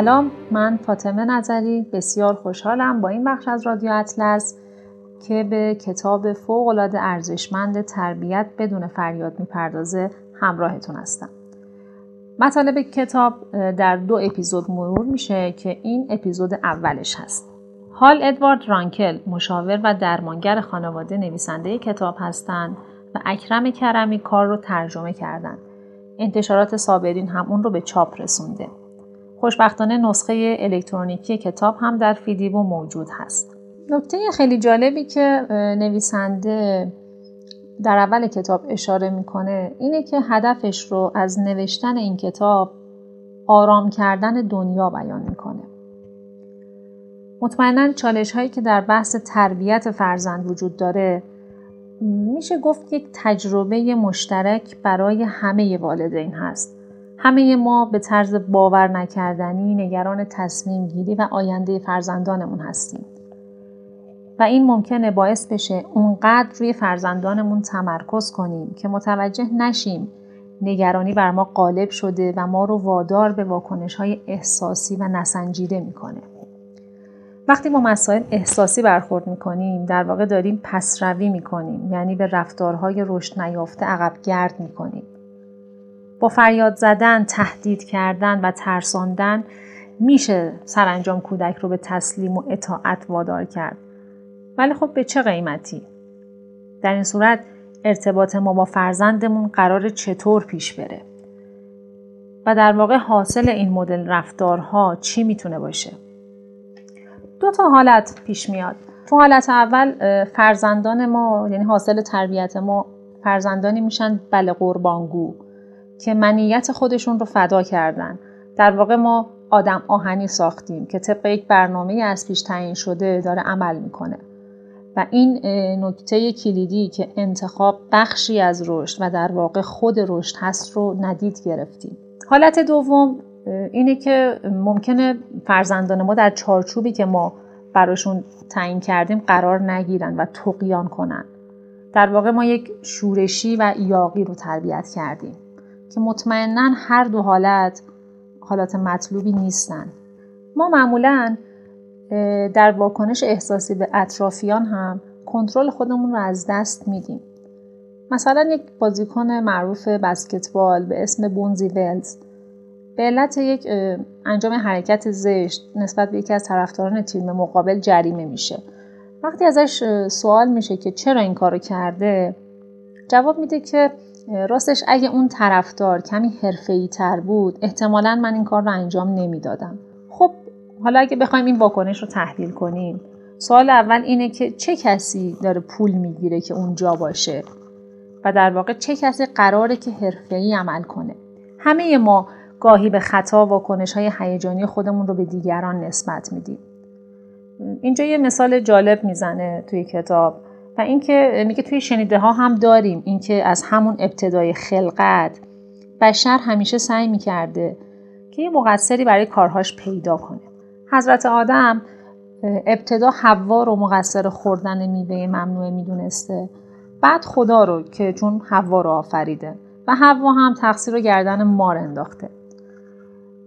سلام من فاطمه نظری بسیار خوشحالم با این بخش از رادیو اطلس که به کتاب العاده ارزشمند تربیت بدون فریاد می‌پردازه همراهتون هستم. مطالب کتاب در دو اپیزود مرور میشه که این اپیزود اولش هست. حال ادوارد رانکل مشاور و درمانگر خانواده نویسنده کتاب هستند و اکرم کرمی کار رو ترجمه کردن انتشارات صابرین هم اون رو به چاپ رسونده. خوشبختانه نسخه الکترونیکی کتاب هم در فیدیبو موجود هست. نکته خیلی جالبی که نویسنده در اول کتاب اشاره می‌کنه اینه که هدفش رو از نوشتن این کتاب آرام کردن دنیا بیان می‌کنه. مطمئنا چالش هایی که در بحث تربیت فرزند وجود داره میشه گفت یک تجربه مشترک برای همه والدین هست. همه ما به طرز باور نکردنی نگران تصمیم گیری و آینده فرزندانمون هستیم. و این ممکنه باعث بشه اونقدر روی فرزندانمون تمرکز کنیم که متوجه نشیم نگرانی بر ما غالب شده و ما رو وادار به واکنش های احساسی و نسنجیده می‌کنه. وقتی ما مسائل احساسی برخورد می‌کنیم در واقع داریم پسروی می‌کنیم یعنی به رفتارهای رشد نیافته عقب گرد می‌کنیم. با فریاد زدن، تهدید کردن و ترساندن میشه سرانجام کودک رو به تسلیم و اطاعت وادار کرد. ولی خب به چه قیمتی؟ در این صورت ارتباط ما با فرزندمون قرار چطور پیش بره؟ و در واقع حاصل این مدل رفتارها چی می‌تونه باشه؟ دو تا حالت پیش میاد. تو حالت اول فرزندان ما یعنی حاصل تربیت ما فرزندانی میشن بله قربانگو که منیت خودشون رو فدا کردن. در واقع ما آدم آهنی ساختیم که طبق یک برنامه از پیش تعیین شده داره عمل می‌کنه. و این نکته کلیدی که انتخاب بخشی از رشد و در واقع خود رشد هست رو ندید گرفتیم. حالت دوم اینه که ممکنه فرزندان ما در چارچوبی که ما براشون تعیین کردیم قرار نگیرن و تقیان کنن. در واقع ما یک شورشی و یاقی رو تربیت کردیم. که مطمئنا هر دو حالت حالات مطلوبی نیستن. ما معمولا در واکنش احساسی به اطرافیان هم کنترل خودمون رو از دست میدیم. مثلا یک بازیکن معروف بسکتبال به اسم بونزی ولز به علت یک انجام حرکت زشت نسبت به یکی از طرفداران تیم مقابل جریمه میشه. وقتی ازش سوال میشه که چرا این کارو کرده جواب میده که راستش اگه اون طرفدار کمی حرفه‌ای تر بود احتمالا من این کار رو انجام نمی‌دادم. خب حالا اگه بخوایم این واکنش رو تحلیل کنیم سوال اول اینه که چه کسی داره پول می‌گیره که اونجا باشه؟ و در واقع چه کسی قراره که حرفه‌ای عمل کنه؟ همه ما گاهی به خطا واکنش های هیجانی خودمون رو به دیگران نسبت میدیم. اینجا یه مثال جالب می‌زنه توی کتاب. اینکه میگه توی شنیده ها هم داریم اینکه از همون ابتدای خلقت بشر همیشه سعی می‌کرده که یه مقصری برای کارهاش پیدا کنه. حضرت آدم ابتدا حوا رو مقصر خوردن میوه ممنوعه می‌دونسته. بعد خدا رو که چون حوا رو آفریده و حوا هم تقصیر رو گردن مار انداخته.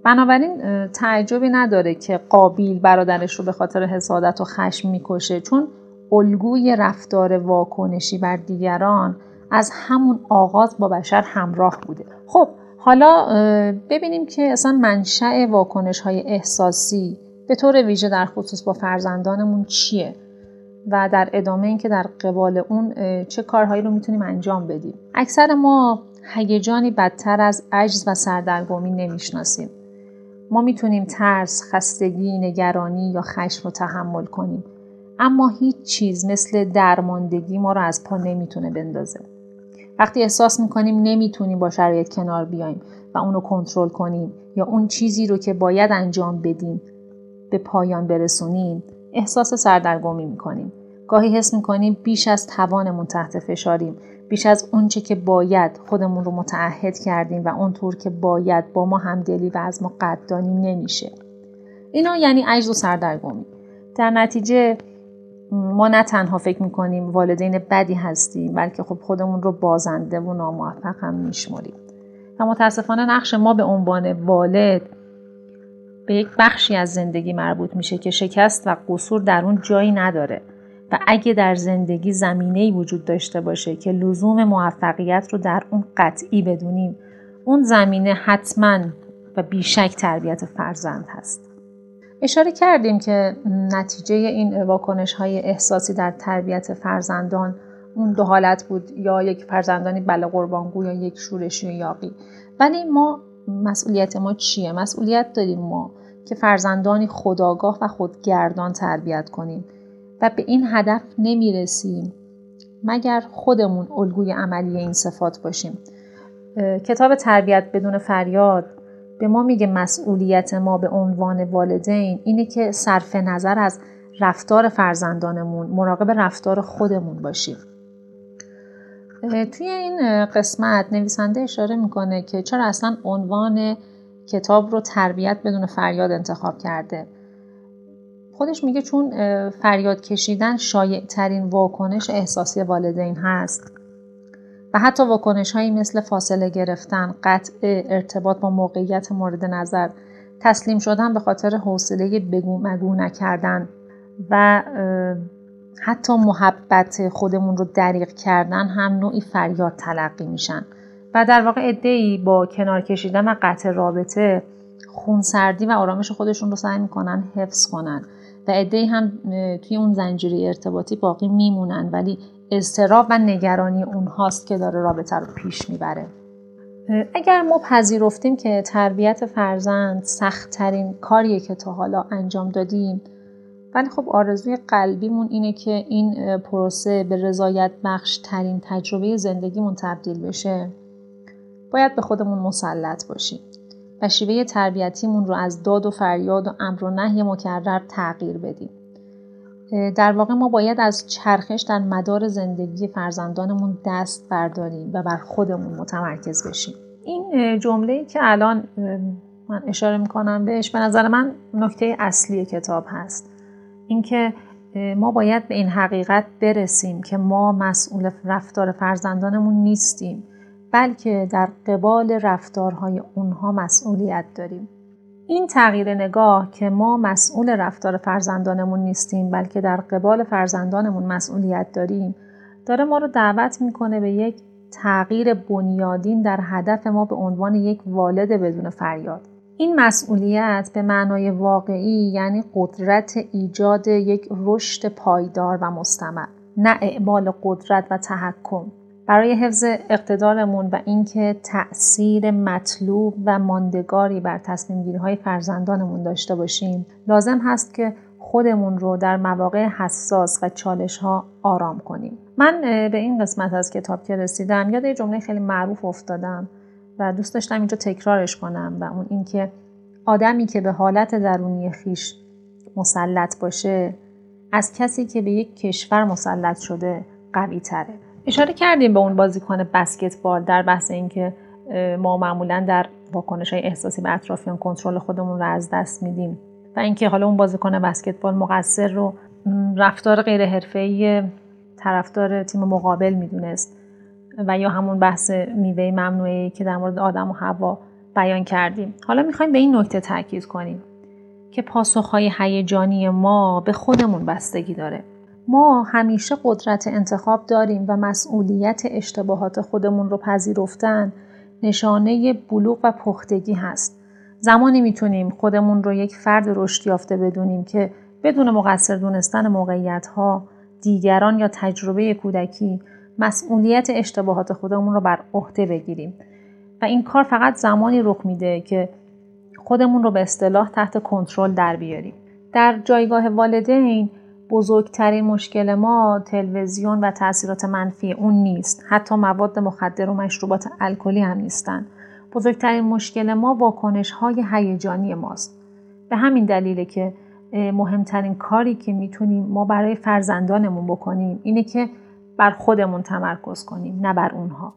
بنابراین تعجبی نداره که قابیل برادرش رو به خاطر حسادت و خشم می‌کشه. چون الگوی رفتار واکنشی بر دیگران از همون آغاز با بشر همراه بوده. خب حالا ببینیم که اصلا منشأ واکنش های احساسی به طور ویژه در خصوص با فرزندانمون چیه و در ادامه اینکه در قبال اون چه کارهایی رو می‌تونیم انجام بدیم. اکثر ما هیجانی بدتر از عجز و سردرگمی نمی‌شناسیم. ما می‌تونیم ترس، خستگی، نگرانی یا خشم رو تحمل کنیم. اما هیچ چیز مثل درماندگی ما رو از پا نمی‌تونه بندازه. وقتی احساس می‌کنیم نمی‌تونیم با شرایط کنار بیایم و اونو کنترل کنیم یا اون چیزی رو که باید انجام بدیم به پایان برسونیم احساس سردرگمی می‌کنیم. گاهی حس می‌کنیم بیش از توانمون تحت فشاریم بیش از اونچه که باید خودمون رو متعهد کردیم و اونطور که باید با ما همدلی و از ما قدردانی نمیشه. اینا یعنی عجز و سردرگمی. در نتیجه ما نه تنها فکر می‌کنیم والدین بدی هستیم بلکه خب خودمون رو بازنده و ناموفق هم میشمریم. و متاسفانه نقش ما به عنوان والد به یک بخشی از زندگی مربوط میشه که شکست و قصور در اون جایی نداره. و اگه در زندگی زمینه ای وجود داشته باشه که لزوم موفقیت رو در اون قطعی بدونیم اون زمینه حتما و بیشک تربیت فرزند هست. اشاره کردیم که نتیجه این واکنش های احساسی در تربیت فرزندان اون دو حالت بود یا یک فرزندانی بله قربانگو یا یک شورشی و یاقی ولی ما مسئولیت ما چیه؟ مسئولیت داریم ما که فرزندانی خداگاه و خودگردان تربیت کنیم و به این هدف نمی‌رسیم مگر خودمون الگوی عملی این صفات باشیم. کتاب تربیت بدون فریاد به ما میگه مسئولیت ما به عنوان والدین اینه که صرف نظر از رفتار فرزندانمون مراقب رفتار خودمون باشیم. توی این قسمت نویسنده اشاره می‌کنه که چرا اصلا عنوان کتاب رو تربیت بدون فریاد انتخاب کرده. خودش میگه چون فریاد کشیدن شایع ترین واکنش احساسی والدین هست. و حتی واکنش هایی مثل فاصله گرفتن، قطع ارتباط با موقعیت مورد نظر، تسلیم شدن به خاطر حوصله بگو مگو نکردن و حتی محبت خودمون رو دریغ کردن هم نوعی فریاد تلقی میشن. و در واقع ای با کنار کشیدن و قطع رابطه خونسردی و آرامش خودشون رو سعی می‌کنن حفظ کنن. و ای هم توی اون زنجیره ارتباطی باقی میمونن. ولی اضطراب و نگرانی اونهاست که داره رابطه رو پیش می‌بره. اگر ما پذیرفتیم که تربیت فرزند سختترین کاریه که تا حالا انجام دادیم ولی خب آرزوی قلبیمون اینه که این پروسه به رضایت بخش ترین تجربه زندگیمون تبدیل بشه. باید به خودمون مسلط باشیم و شیوه تربیتیمون رو از داد و فریاد و امر و نهی مکرر تغییر بدیم. در واقع ما باید از چرخش در مدار زندگی فرزندانمون دست برداریم و بر خودمون متمرکز بشیم. این جمله که الان من اشاره می‌کنم بهش به نظر من نکته اصلی کتاب هست. اینکه ما باید به این حقیقت برسیم که ما مسئول رفتار فرزندانمون نیستیم بلکه در قبال رفتارهای اونها مسئولیت داریم. این تغییر نگاه که ما مسئول رفتار فرزندانمون نیستیم بلکه در قبال فرزندانمون مسئولیت داریم داره ما رو دعوت می‌کنه به یک تغییر بنیادین در هدف ما به عنوان یک والد بدون فریاد. این مسئولیت به معنای واقعی یعنی قدرت ایجاد یک رشد پایدار و مستمر نه اعمال قدرت و تحکم. برای حفظ اقتدارمون و اینکه تأثیر مطلوب و ماندگاری بر تصمیم گیری های فرزندانمون داشته باشیم لازم هست که خودمون رو در مواقع حساس و چالش ها آرام کنیم. من به این قسمت از کتاب که رسیدم یاد یه جمله خیلی معروف افتادم و دوست داشتم اینجا تکرارش کنم و اون اینکه آدمی که به حالت درونی خیش مسلط باشه از کسی که به یک کشور مسلط شده قوی تره. اشاره کردیم به اون بازیکن بسکتبال در بحث اینکه ما معمولا در واکنش های احساسی به اطرافیان کنترل خودمون رو از دست میدیم و اینکه حالا اون بازیکن بسکتبال مقصر رو رفتار غیر حرفه‌ای طرفدار تیم مقابل می‌دونست و یا همون بحث میوه ممنوعه که در مورد آدم و هوا بیان کردیم. حالا می‌خوایم به این نکته تاکید کنیم که پاسخهای هیجانی ما به خودمون بستگی داره. ما همیشه قدرت انتخاب داریم و مسئولیت اشتباهات خودمون رو پذیرفتن نشانه بلوغ و پختگی هست. زمانی می‌تونیم خودمون رو یک فرد رشد یافته بدونیم که بدون مقصر دونستن موقعیت ها، دیگران یا تجربه کودکی مسئولیت اشتباهات خودمون رو بر عهده بگیریم و این کار فقط زمانی رخ میده که خودمون رو به اصطلاح تحت کنترل در بیاریم. در جایگاه والدین بزرگترین مشکل ما تلویزیون و تاثیرات منفی اون نیست. حتی مواد مخدر و مشروبات الکلی هم نیستن. بزرگترین مشکل ما واکنش های هیجانی ماست. به همین دلیله که مهمترین کاری که می‌تونیم ما برای فرزندانمون بکنیم اینه که بر خودمون تمرکز کنیم نه بر اونها.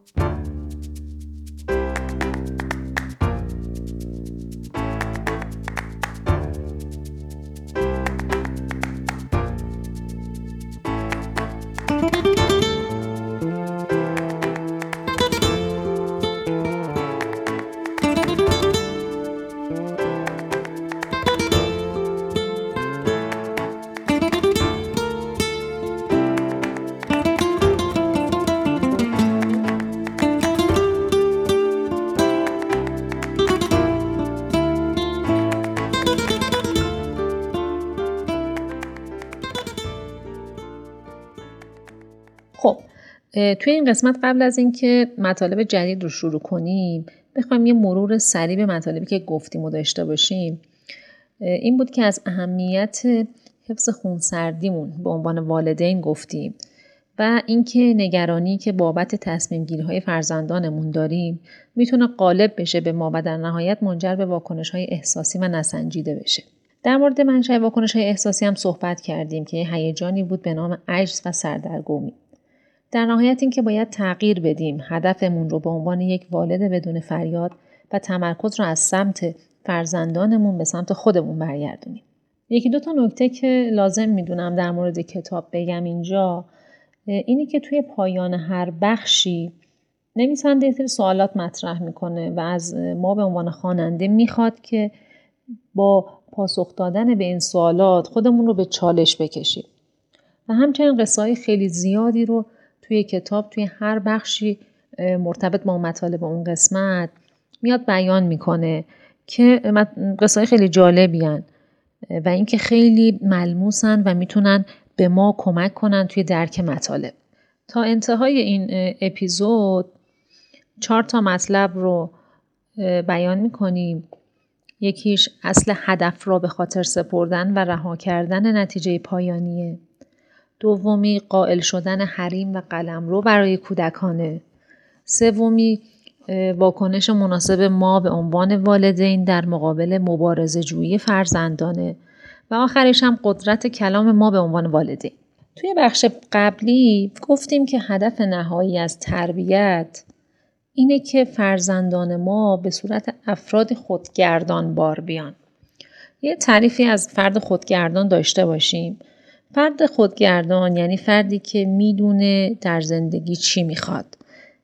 توی این قسمت قبل از اینکه مطالب جدید رو شروع کنیم بخوایم یه مرور سریع به مطالبی که گفتیم و داشته باشیم این بود که از اهمیت حفظ خونسردیمون به عنوان والدین گفتیم و اینکه نگرانی که بابت تصمیم گیری های فرزندانمون داریم می‌تونه غالب بشه به ما و در نهایت منجر به واکنش های احساسی و نسنجیده بشه. در مورد منشأ واکنش های احساسی هم صحبت کردیم که هیجانی بود به نام عجز و سردرگمی. در نهایت اینکه باید تغییر بدیم. هدفمون رو به عنوان یک والد بدون فریاد و تمرکز رو از سمت فرزندانمون به سمت خودمون برگردونیم. یکی دو تا نکته که لازم می‌دونم در مورد کتاب بگم اینجا اینی که توی پایان هر بخشی نویسنده یه سوالات مطرح می‌کنه و از ما به عنوان خواننده می‌خواد که با پاسخ دادن به این سوالات خودمون رو به چالش بکشیم. و همچنین قصه خیلی زیادی رو توی کتاب توی هر بخشی مرتبط با مطالب اون قسمت میاد بیان می‌کنه که قصه خیلی جالبی هن. و اینکه خیلی ملموسن و می‌تونن به ما کمک کنن توی درک مطالب. تا انتهای این اپیزود چهار تا مطلب رو بیان می‌کنیم. یکیش اصل هدف را به خاطر سپردن و رها کردن نتیجه پایانیه. دومی قائل شدن حریم و قلمرو برای کودکانه. سومی واکنش مناسب ما به عنوان والدین در مقابل مبارزه جویی فرزندانه. و آخرش هم قدرت کلام ما به عنوان والدین. توی بخش قبلی گفتیم که هدف نهایی از تربیت اینه که فرزندان ما به صورت افراد خودگردان بار بیان. یه تعریفی از فرد خودگردان داشته باشیم. فرد خودگردان یعنی فردی که می‌دونه در زندگی چی می‌خواد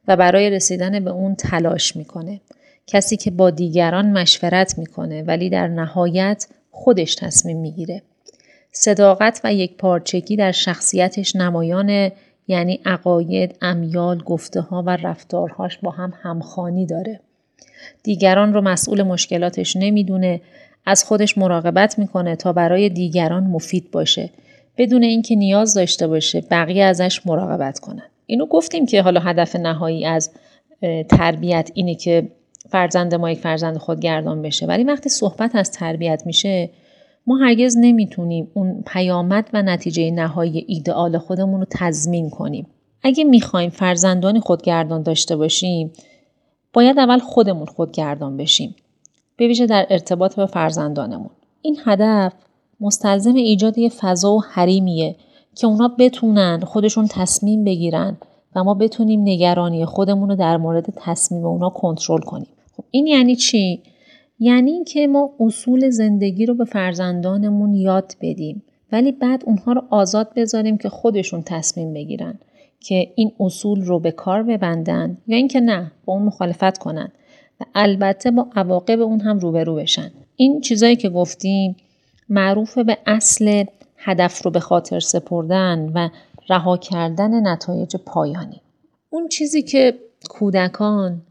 و برای رسیدن به اون تلاش می‌کنه. کسی که با دیگران مشورت می‌کنه ولی در نهایت خودش تصمیم می‌گیره. صداقت و یک پارچگی در شخصیتش نمایان یعنی عقاید، امیال، گفته ها و رفتارهاش با هم همخانی داره. دیگران رو مسئول مشکلاتش نمی‌دونه از خودش مراقبت می‌کنه تا برای دیگران مفید باشه بدون اینکه نیاز داشته باشه بقیه ازش مراقبت کنن. اینو گفتیم که حالا هدف نهایی از تربیت اینه که فرزند ما یک فرزند خودگردان بشه. ولی وقتی صحبت از تربیت میشه ما هرگز نمی‌تونیم اون پیامد و نتیجه نهایی ایدئال خودمون رو تضمین کنیم. اگه می‌خوایم فرزندانی خودگردان داشته باشیم باید اول خودمون خودگردان بشیم. به ویژه در ارتباط به فرزندانمون. این هدف مستلزم ایجاد یه فضا و حریمیه که اونا بتونن خودشون تصمیم بگیرن و ما بتونیم نگرانی خودمون رو در مورد تصمیم اونا کنترل کنیم. خب این یعنی چی؟ یعنی اینکه ما اصول زندگی رو به فرزندانمون یاد بدیم ولی بعد اونها رو آزاد بذاریم که خودشون تصمیم بگیرن که این اصول رو به کار ببندن یا اینکه نه با اون مخالفت کنن. و البته با عواقب اون هم روبرو بشن. این چیزایی که گفتیم معروف به اصل هدف رو به خاطر سپردن و رها کردن نتایج پایانی. اون چیزی که کودکان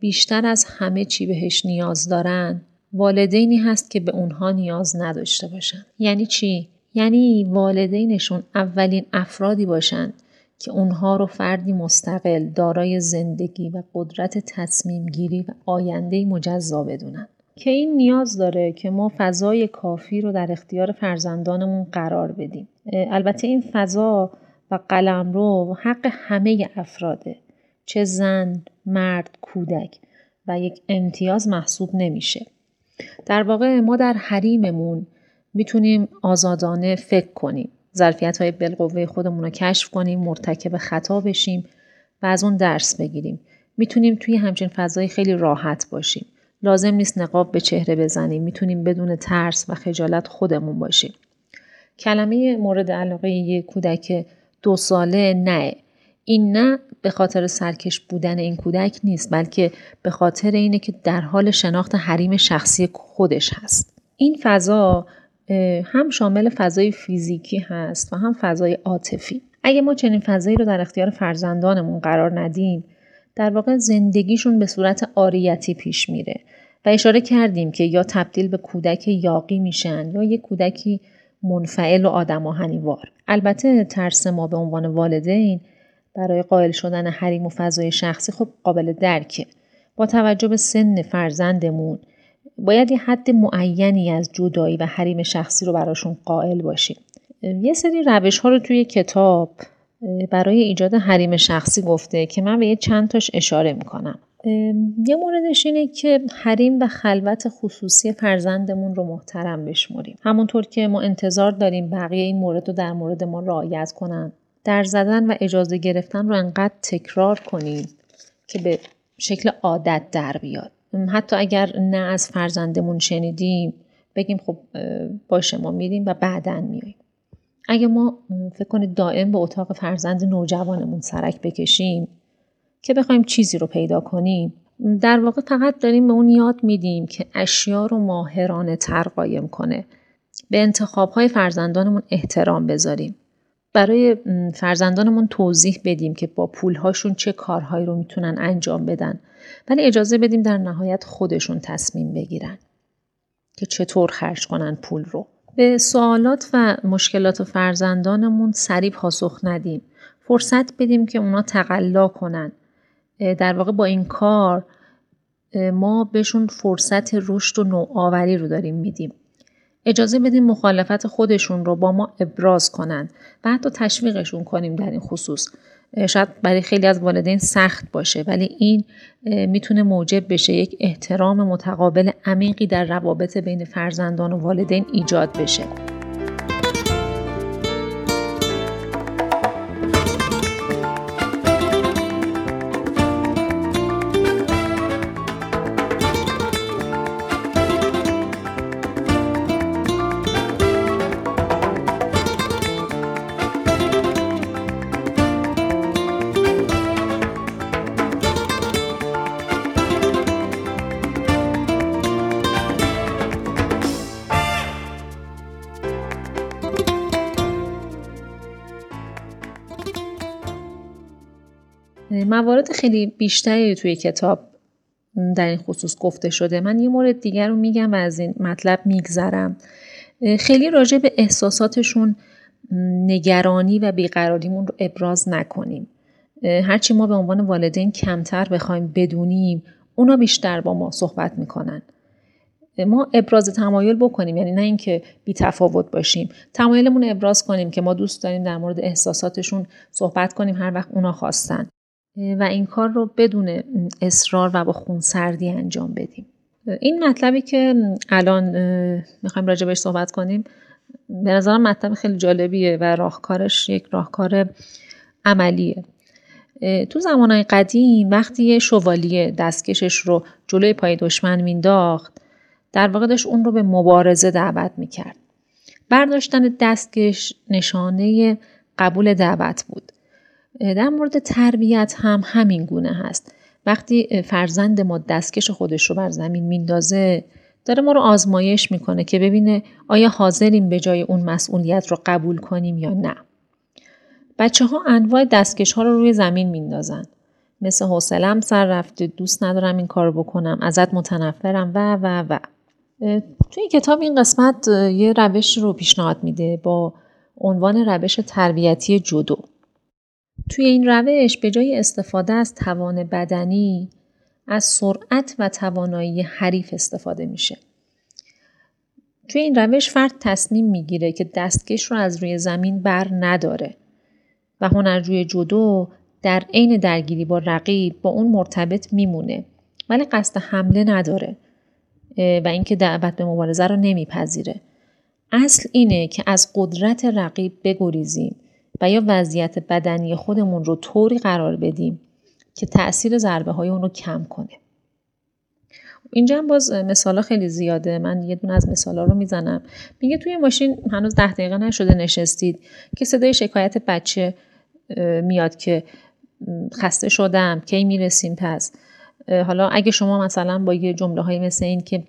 بیشتر از همه چی بهش نیاز دارن والدینی هست که به اونها نیاز نداشته باشن. یعنی چی؟ یعنی والدینشون اولین افرادی باشن که اونها رو فردی مستقل دارای زندگی و قدرت تصمیم گیری و آینده مجزا بدونن. که این نیاز داره که ما فضای کافی رو در اختیار فرزندانمون قرار بدیم. البته این فضا و قلم رو حق همه افراده. چه زن، مرد، کودک و یک امتیاز محسوب نمیشه. در واقع ما در حریممون می‌تونیم آزادانه فکر کنیم. ظرفیت های بالقوه خودمون رو کشف کنیم، مرتکب خطا بشیم و از اون درس بگیریم. می‌تونیم توی همچین فضایی خیلی راحت باشیم. لازم نیست نقاب به چهره بزنیم. می‌تونیم بدون ترس و خجالت خودمون باشیم. کلمه مورد علاقه یک کودک دو ساله نه. این نه به خاطر سرکش بودن این کودک نیست بلکه به خاطر اینه که در حال شناخت حریم شخصی خودش هست. این فضا هم شامل فضای فیزیکی هست و هم فضای عاطفی. اگه ما چنین فضایی رو در اختیار فرزندانمون قرار ندیم در واقع زندگیشون به صورت آریتی پیش میره و اشاره کردیم که یا تبدیل به کودک یاقی میشن یا یک کودکی منفعل و آدم وار. البته ترس ما به عنوان والدین برای قائل شدن حریم و فضای شخصی خب قابل درکه. با توجه به سن فرزندمون باید یه حد معینی از جدایی و حریم شخصی رو براشون قائل باشیم. یه سری روش ها رو توی کتاب برای ایجاد حریم شخصی گفته که من به یه چند تاش اشاره می‌کنم. یه موردش اینه که حریم و خلوت خصوصی فرزندمون رو محترم بشمریم. همونطور که ما انتظار داریم بقیه این مورد رو در مورد ما رعایت کنن. در زدن و اجازه گرفتن رو انقدر تکرار کنیم که به شکل عادت در بیاد. حتی اگر نه از فرزندمون شنیدیم بگیم خب باشه ما میریم و بعدا میاییم. اگه ما فکر کنید دائم به اتاق فرزند نوجوانمون سرک بکشیم که بخوایم چیزی رو پیدا کنیم در واقع فقط داریم به اون یاد میدیم که اشیا رو ماهرانه تر قایم کنه. به انتخاب های فرزندانمون احترام بذاریم. برای فرزندانمون توضیح بدیم که با پولهاشون چه کارهایی رو می‌تونن انجام بدن. ولی اجازه بدیم در نهایت خودشون تصمیم بگیرن که چطور خرج کنن پول رو. به سوالات و مشکلات فرزندانمون سریع پاسخ ندیم. فرصت بدیم که اونا تقلا کنن. در واقع با این کار ما بهشون فرصت رشد و نوآوری رو داریم میدیم. اجازه بدیم مخالفت خودشون رو با ما ابراز کنن و حتی تشویقشون کنیم در این خصوص. شاید برای خیلی از والدین سخت باشه ولی این می‌تونه موجب بشه یک احترام متقابل عمیقی در روابط بین فرزندان و والدین ایجاد بشه. موارد خیلی بیشتری توی کتاب در این خصوص گفته شده. من یه مورد دیگر رو میگم و از این مطلب میگذرم. خیلی راجع به احساساتشون نگرانی و بیقراریمون رو ابراز نکنیم. هرچی ما به عنوان والدین کمتر بخوایم بدونیم اونا بیشتر با ما صحبت می‌کنن. ما ابراز تمایل بکنیم یعنی نه اینکه بی تفاوت باشیم. تمایلمون ابراز کنیم که ما دوست داریم در مورد احساساتشون صحبت کنیم هر وقت اونا خواستن. و این کار رو بدون اصرار و با خونسردی انجام بدیم. این مطلبی که الان می‌خوایم راجع بهش صحبت کنیم به نظرم مطلب خیلی جالبیه و راهکارش یک راهکار عملیه. تو زمانهای قدیم وقتی یه شوالیه دستکشش رو جلوی پای دشمن مینداخت در واقع داشت اون رو به مبارزه دعوت می‌کرد. برداشتن دستکش نشانه قبول دعوت بود. در مورد تربیت هم همین گونه هست. وقتی فرزند ما دستکش خودش رو بر زمین میندازه داره ما رو آزمایش می‌کنه که ببینه آیا حاضریم به جای اون مسئولیت رو قبول کنیم یا نه. بچه ها انواع دستکش ها رو روی زمین میندازن. مثل حوصلم سر رفته دوست ندارم این کار بکنم ازت متنفرم و و و. توی کتاب این قسمت یه روش رو پیشنهاد میده با عنوان روش تربیتی جدو. توی این روش به جای استفاده از توان بدنی از سرعت و توانایی حریف استفاده میشه. توی این روش فرد تصمیم می‌گیره که دستکش رو از روی زمین بر نداره و هنرجوی جودو در عین درگیری با رقیب با اون مرتبط میمونه ولی قصد حمله نداره و اینکه دعوت به مبارزه رو نمیپذیره. اصل اینه که از قدرت رقیب بگریزیم و یا وضعیت بدنی خودمون رو طوری قرار بدیم که تاثیر ضربه های اون رو کم کنه. اینجا هم باز مثالا خیلی زیاده. من یه دونه از مثالا رو می‌زنم. میگه توی ماشین هنوز ده دقیقه نشده نشستید. که صدای شکایت بچه میاد که خسته شدم کی می‌رسیم پس. حالا اگه شما مثلا با یه جمله های مثل این که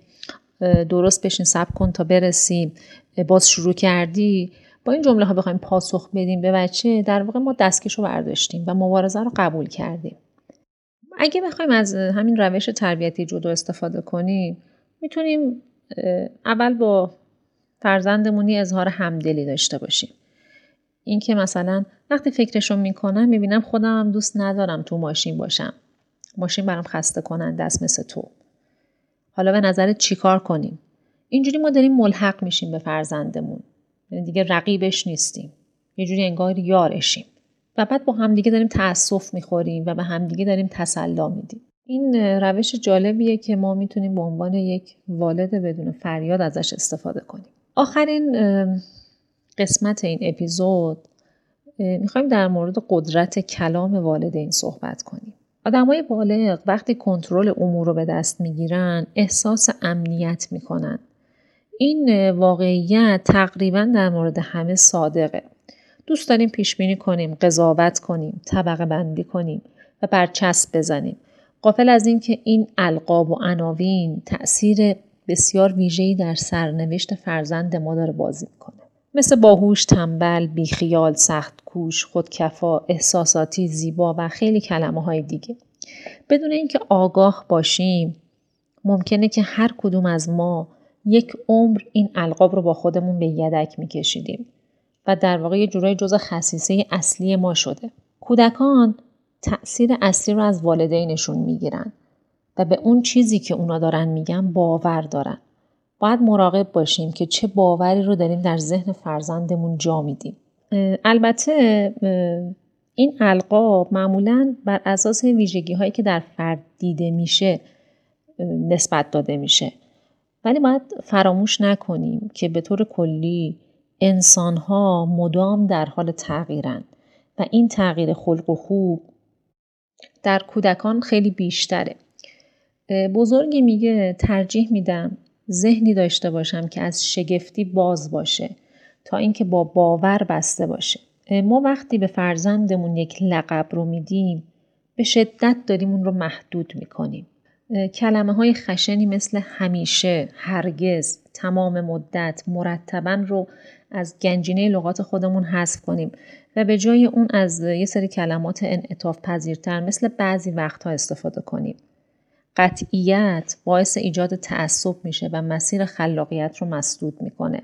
درست بشین سب کن تا برسیم باز شروع کردی با این جمله ها بخوایم پاسخ بدیم به بچه در واقع ما دستکش رو برداشتیم و مبارزه رو قبول کردیم. اگه بخوایم از همین روش تربیتی جدو استفاده کنیم می‌تونیم اول با فرزندمونی اظهار همدلی داشته باشیم. اینکه مثلا وقتی فکرشو می‌کنم می‌بینم خودم هم دوست ندارم تو ماشین باشم. ماشین برام خسته کننده است مثل تو. حالا به نظرت چیکار کنیم؟ اینجوری ما داریم ملحق میشیم به فرزندمون. یعنی دیگه رقیبش نیستیم. یه جوری انگار یارشیم. و بعد با همدیگه داریم تأسف می‌خوریم و به همدیگه داریم تسلا میدیم. این روش جالبیه که ما می‌تونیم به عنوان یک والد بدون فریاد ازش استفاده کنیم. آخرین قسمت این اپیزود می‌خوایم در مورد قدرت کلام والدین صحبت کنیم. آدمای بالغ وقتی کنترل امور رو به دست می‌گیرن احساس امنیت می‌کنن. این واقعیت تقریبا در مورد همه صادقه. دوست داریم پیش بینی کنیم قضاوت کنیم طبقه بندی کنیم و برچسب بزنیم. قافل از اینکه این القاب و عناوین تاثیر بسیار ویژه‌ای در سرنوشت فرزند ما داره بازی می‌کنه. مثل باهوش، تنبل، بیخیال، سخت کوش، خودکفا، احساساتی، زیبا و خیلی کلمه های دیگه. بدون اینکه آگاه باشیم ممکنه که هر کدوم از ما یک عمر این القاب رو با خودمون به یدک میکشیدیم و در واقع یه جورای جز خصیصه اصلی ما شده. کودکان تأثیر اصلی رو از والدینشون می‌گیرن و به اون چیزی که اونا دارن میگن باور دارن. باید مراقب باشیم که چه باوری رو داریم در ذهن فرزندمون جا میدیم. البته این القاب معمولا بر اساس ویژگی هایی که در فرد دیده میشه نسبت داده میشه. ولی باید فراموش نکنیم که به طور کلی انسان ها مدام در حال تغییرند و این تغییر خلق و خوب در کودکان خیلی بیشتره. بزرگی میگه ترجیح میدم ذهنی داشته باشم که از شگفتی باز باشه تا اینکه با باور بسته باشه. ما وقتی به فرزندمون یک لقب رو میدیم به شدت داریم اون رو محدود می‌کنیم. کلمه های خشنی مثل همیشه، هرگز، تمام مدت، مرتبا رو از گنجینه لغات خودمون حذف کنیم و به جای اون از یه سری کلمات انعطاف پذیرتر مثل بعضی وقتها استفاده کنیم. قطعیت باعث ایجاد تعصب میشه و مسیر خلاقیت رو مسدود می‌کنه.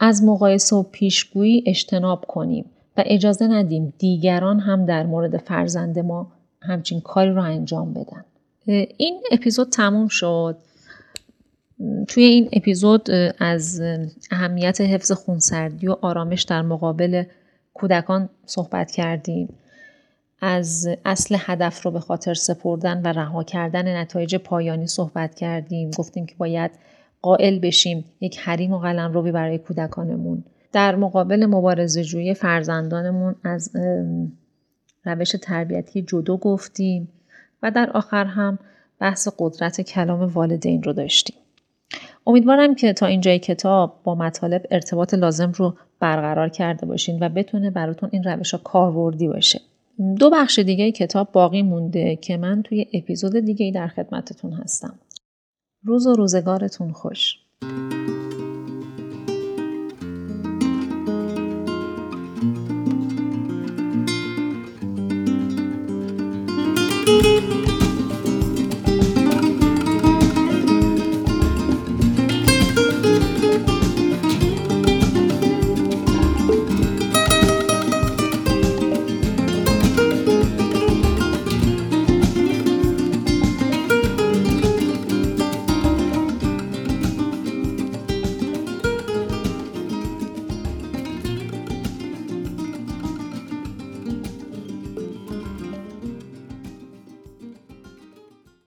از مقایسه و پیشگویی اجتناب کنیم و اجازه ندیم دیگران هم در مورد فرزند ما همچین کاری رو انجام بدن. این اپیزود تموم شد. توی این اپیزود از اهمیت حفظ خونسردی و آرامش در مقابل کودکان صحبت کردیم. از اصل هدف رو به خاطر سپردن و رها کردن نتایج پایانی صحبت کردیم. گفتیم که باید قائل بشیم یک حریم و قلم رو برای کودکانمون. در مقابل مبارزه جوی فرزندانمون از روش تربیتی جدو گفتیم و در آخر هم بحث قدرت کلام والدین رو داشتیم. امیدوارم که تا اینجای کتاب با مطالب ارتباط لازم رو برقرار کرده باشین و بتونه براتون این روش ها کاربردی باشه. دو بخش دیگه کتاب باقی مونده که من توی اپیزود دیگه در خدمتتون هستم. روز و روزگارتون خوش.